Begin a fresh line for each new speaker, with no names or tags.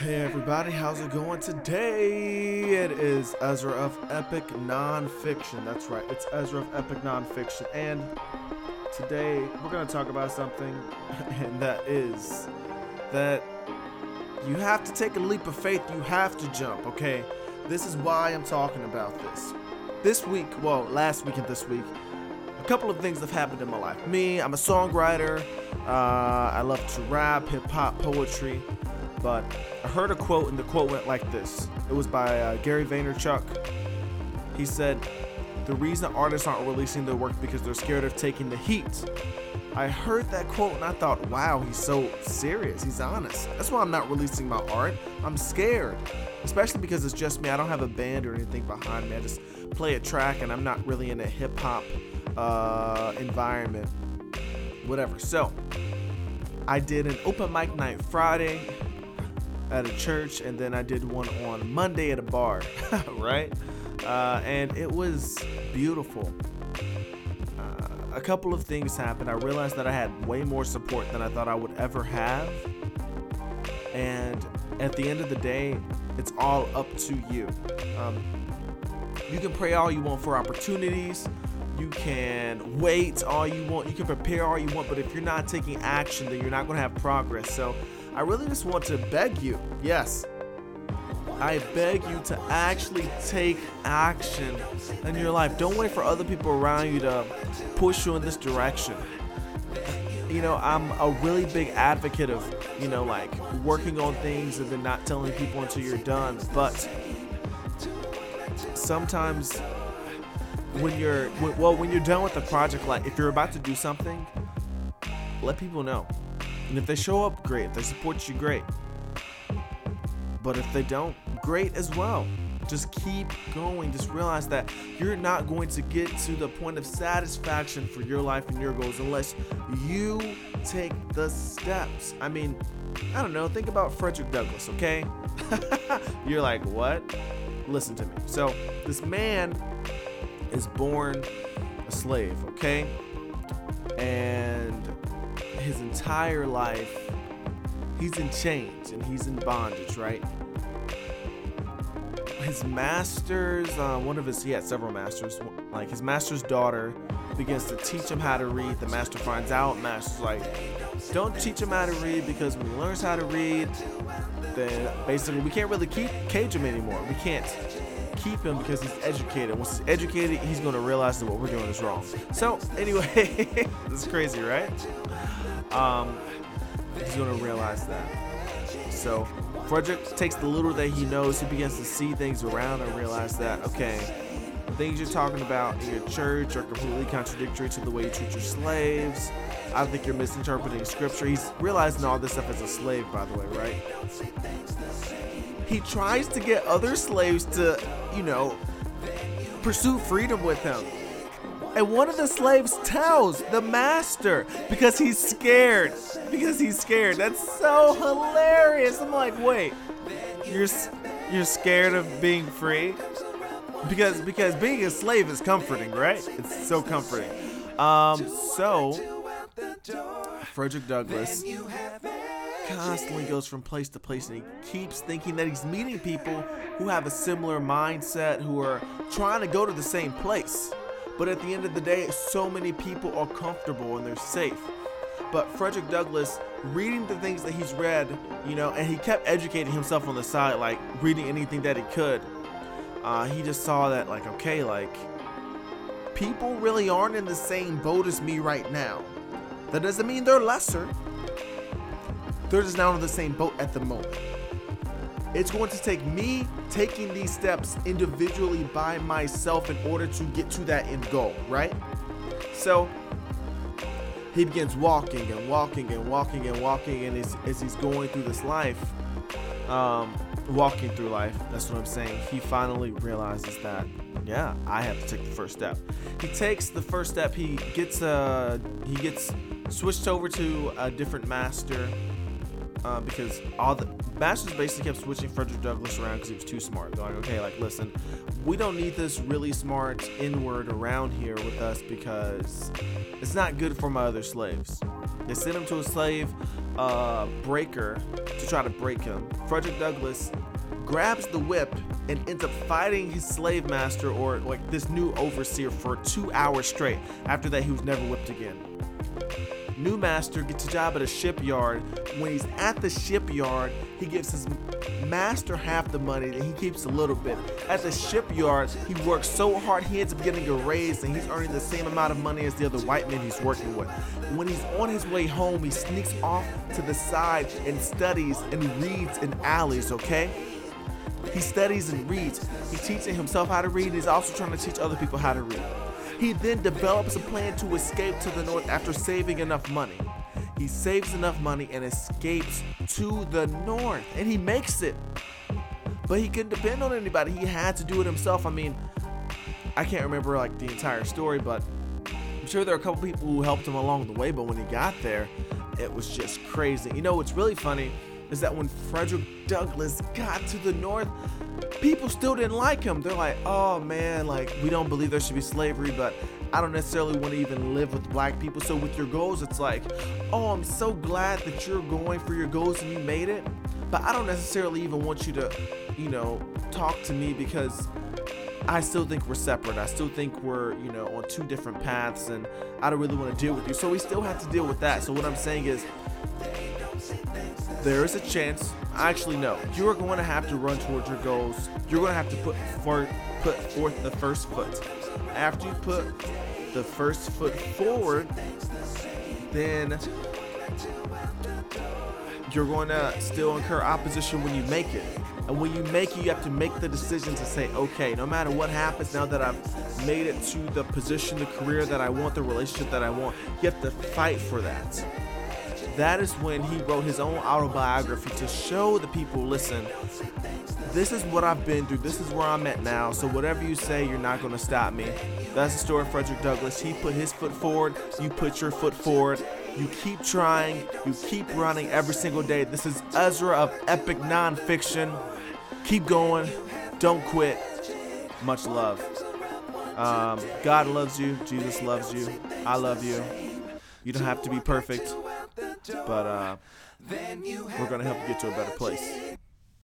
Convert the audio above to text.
Hey everybody, how's it going today? It is Ezra of Epic Nonfiction. That's right, it's Ezra of Epic Nonfiction. And today we're going to talk about something, and that is that you have to take a leap of faith. You have to jump, okay? This is why I'm talking about this. This week, well, last week and this week, couple of things have happened in my life. Me, I'm a songwriter. Uh, I love to rap, hip hop, poetry. But I heard a quote, and the quote went like this. It was by uh, Gary Vaynerchuk. He said, "The reason artists aren't releasing their work because they're scared of taking the heat." I heard that quote and I thought, "Wow, he's so serious. He's honest. That's why I'm not releasing my art. I'm scared, especially because it's just me. I don't have a band or anything behind me. I just play a track, and I'm not really in a hip hop uh, environment. Whatever. So." I did an open mic night Friday at a church, and then I did one on Monday at a bar, right? Uh, and it was beautiful. Uh, a couple of things happened. I realized that I had way more support than I thought I would ever have. And at the end of the day, it's all up to you. Um, you can pray all you want for opportunities. You can wait all you want. You can prepare all you want. But if you're not taking action, then you're not going to have progress. So I really just want to beg you. Yes. I beg you to actually take action in your life. Don't wait for other people around you to push you in this direction. You know, I'm a really big advocate of, you know, like working on things and then not telling people until you're done. But sometimes when you're, well, when you're done with the project, like if you're about to do something, let people know. And if they show up, great. If they support you, great. But if they don't, great as well. Just keep going. Just realize that you're not going to get to the point of satisfaction for your life and your goals unless you take the steps. I mean, I don't know. Think about Frederick Douglass, okay? you're like, what? Listen to me. So, this man is born a slave, okay? And his entire life, he's in chains and he's in bondage, right? His masters, uh, one of his, he had several masters. Like his master's daughter begins to teach him how to read. The master finds out. Master's like, don't teach him how to read because when he learns how to read, then basically we can't really keep cage him anymore. We can't keep him because he's educated. Once he's educated, he's going to realize that what we're doing is wrong. So, anyway, this is crazy, right? Um, he's going to realize that. So, Frederick takes the little that he knows. He begins to see things around and realize that, okay, things you're talking about in your church are completely contradictory to the way you treat your slaves. I think you're misinterpreting scripture. He's realizing all this stuff as a slave, by the way, right? He tries to get other slaves to, you know, pursue freedom with him. And one of the slaves tells the master because he's scared. Because he's scared. That's so hilarious. I'm like, wait, you're you're scared of being free? Because because being a slave is comforting, right? It's so comforting. Um, so Frederick Douglass constantly goes from place to place and he keeps thinking that he's meeting people who have a similar mindset, who are trying to go to the same place. But at the end of the day, so many people are comfortable and they're safe. But Frederick Douglass, reading the things that he's read, you know, and he kept educating himself on the side, like reading anything that he could. Uh, he just saw that, like, okay, like, people really aren't in the same boat as me right now. That doesn't mean they're lesser. They're just not on the same boat at the moment. It's going to take me taking these steps individually by myself in order to get to that end goal, right? So he begins walking and walking and walking and walking, and as, as he's going through this life, um, walking through life, that's what I'm saying, he finally realizes that, yeah, I have to take the first step. He takes the first step. He gets uh, he gets switched over to a different master uh, because all the masters basically kept switching Frederick Douglass around because he was too smart. They're like, okay, like listen, we don't need this really smart inward around here with us because it's not good for my other slaves. They sent him to a slave a breaker to try to break him. Frederick Douglass grabs the whip and ends up fighting his slave master or like this new overseer for two hours straight. After that, he was never whipped again. New master gets a job at a shipyard. When he's at the shipyard, he gives his master half the money and he keeps a little bit. At the shipyard, he works so hard he ends up getting a raise and he's earning the same amount of money as the other white men he's working with. When he's on his way home, he sneaks off to the side and studies and reads in alleys, okay? He studies and reads. He's teaching himself how to read. He's also trying to teach other people how to read. He then develops a plan to escape to the north after saving enough money. He saves enough money and escapes to the north, and he makes it. But he couldn't depend on anybody. He had to do it himself. I mean, I can't remember like the entire story, but I'm sure there are a couple people who helped him along the way. But when he got there, it was just crazy. You know what's really funny is that when Frederick Douglass got to the north, people still didn't like him. They're like, oh man, like we don't believe there should be slavery, but I don't necessarily want to even live with black people. So with your goals, it's like, oh, I'm so glad that you're going for your goals and you made it. But I don't necessarily even want you to, you know, talk to me because I still think we're separate. I still think we're, you know, on two different paths and I don't really want to deal with you. So we still have to deal with that. So what I'm saying is there is a chance. Actually, no. You are going to have to run towards your goals. You're going to have to put for, put forth the first foot. After you put the first foot forward, then you're going to still incur opposition when you make it. And when you make it, you have to make the decision to say, okay, no matter what happens, now that I've made it to the position, the career that I want, the relationship that I want, you have to fight for that that is when he wrote his own autobiography to show the people listen, this is what I've been through, this is where I'm at now, so whatever you say, you're not going to stop me. That's the story of Frederick Douglass. He put his foot forward, you put your foot forward. You keep trying, you keep running every single day. This is Ezra of Epic Nonfiction. Keep going, don't quit. Much love. Um, God loves you, Jesus loves you, I love you. You don't have to be perfect but uh, we're gonna help you get to a better place.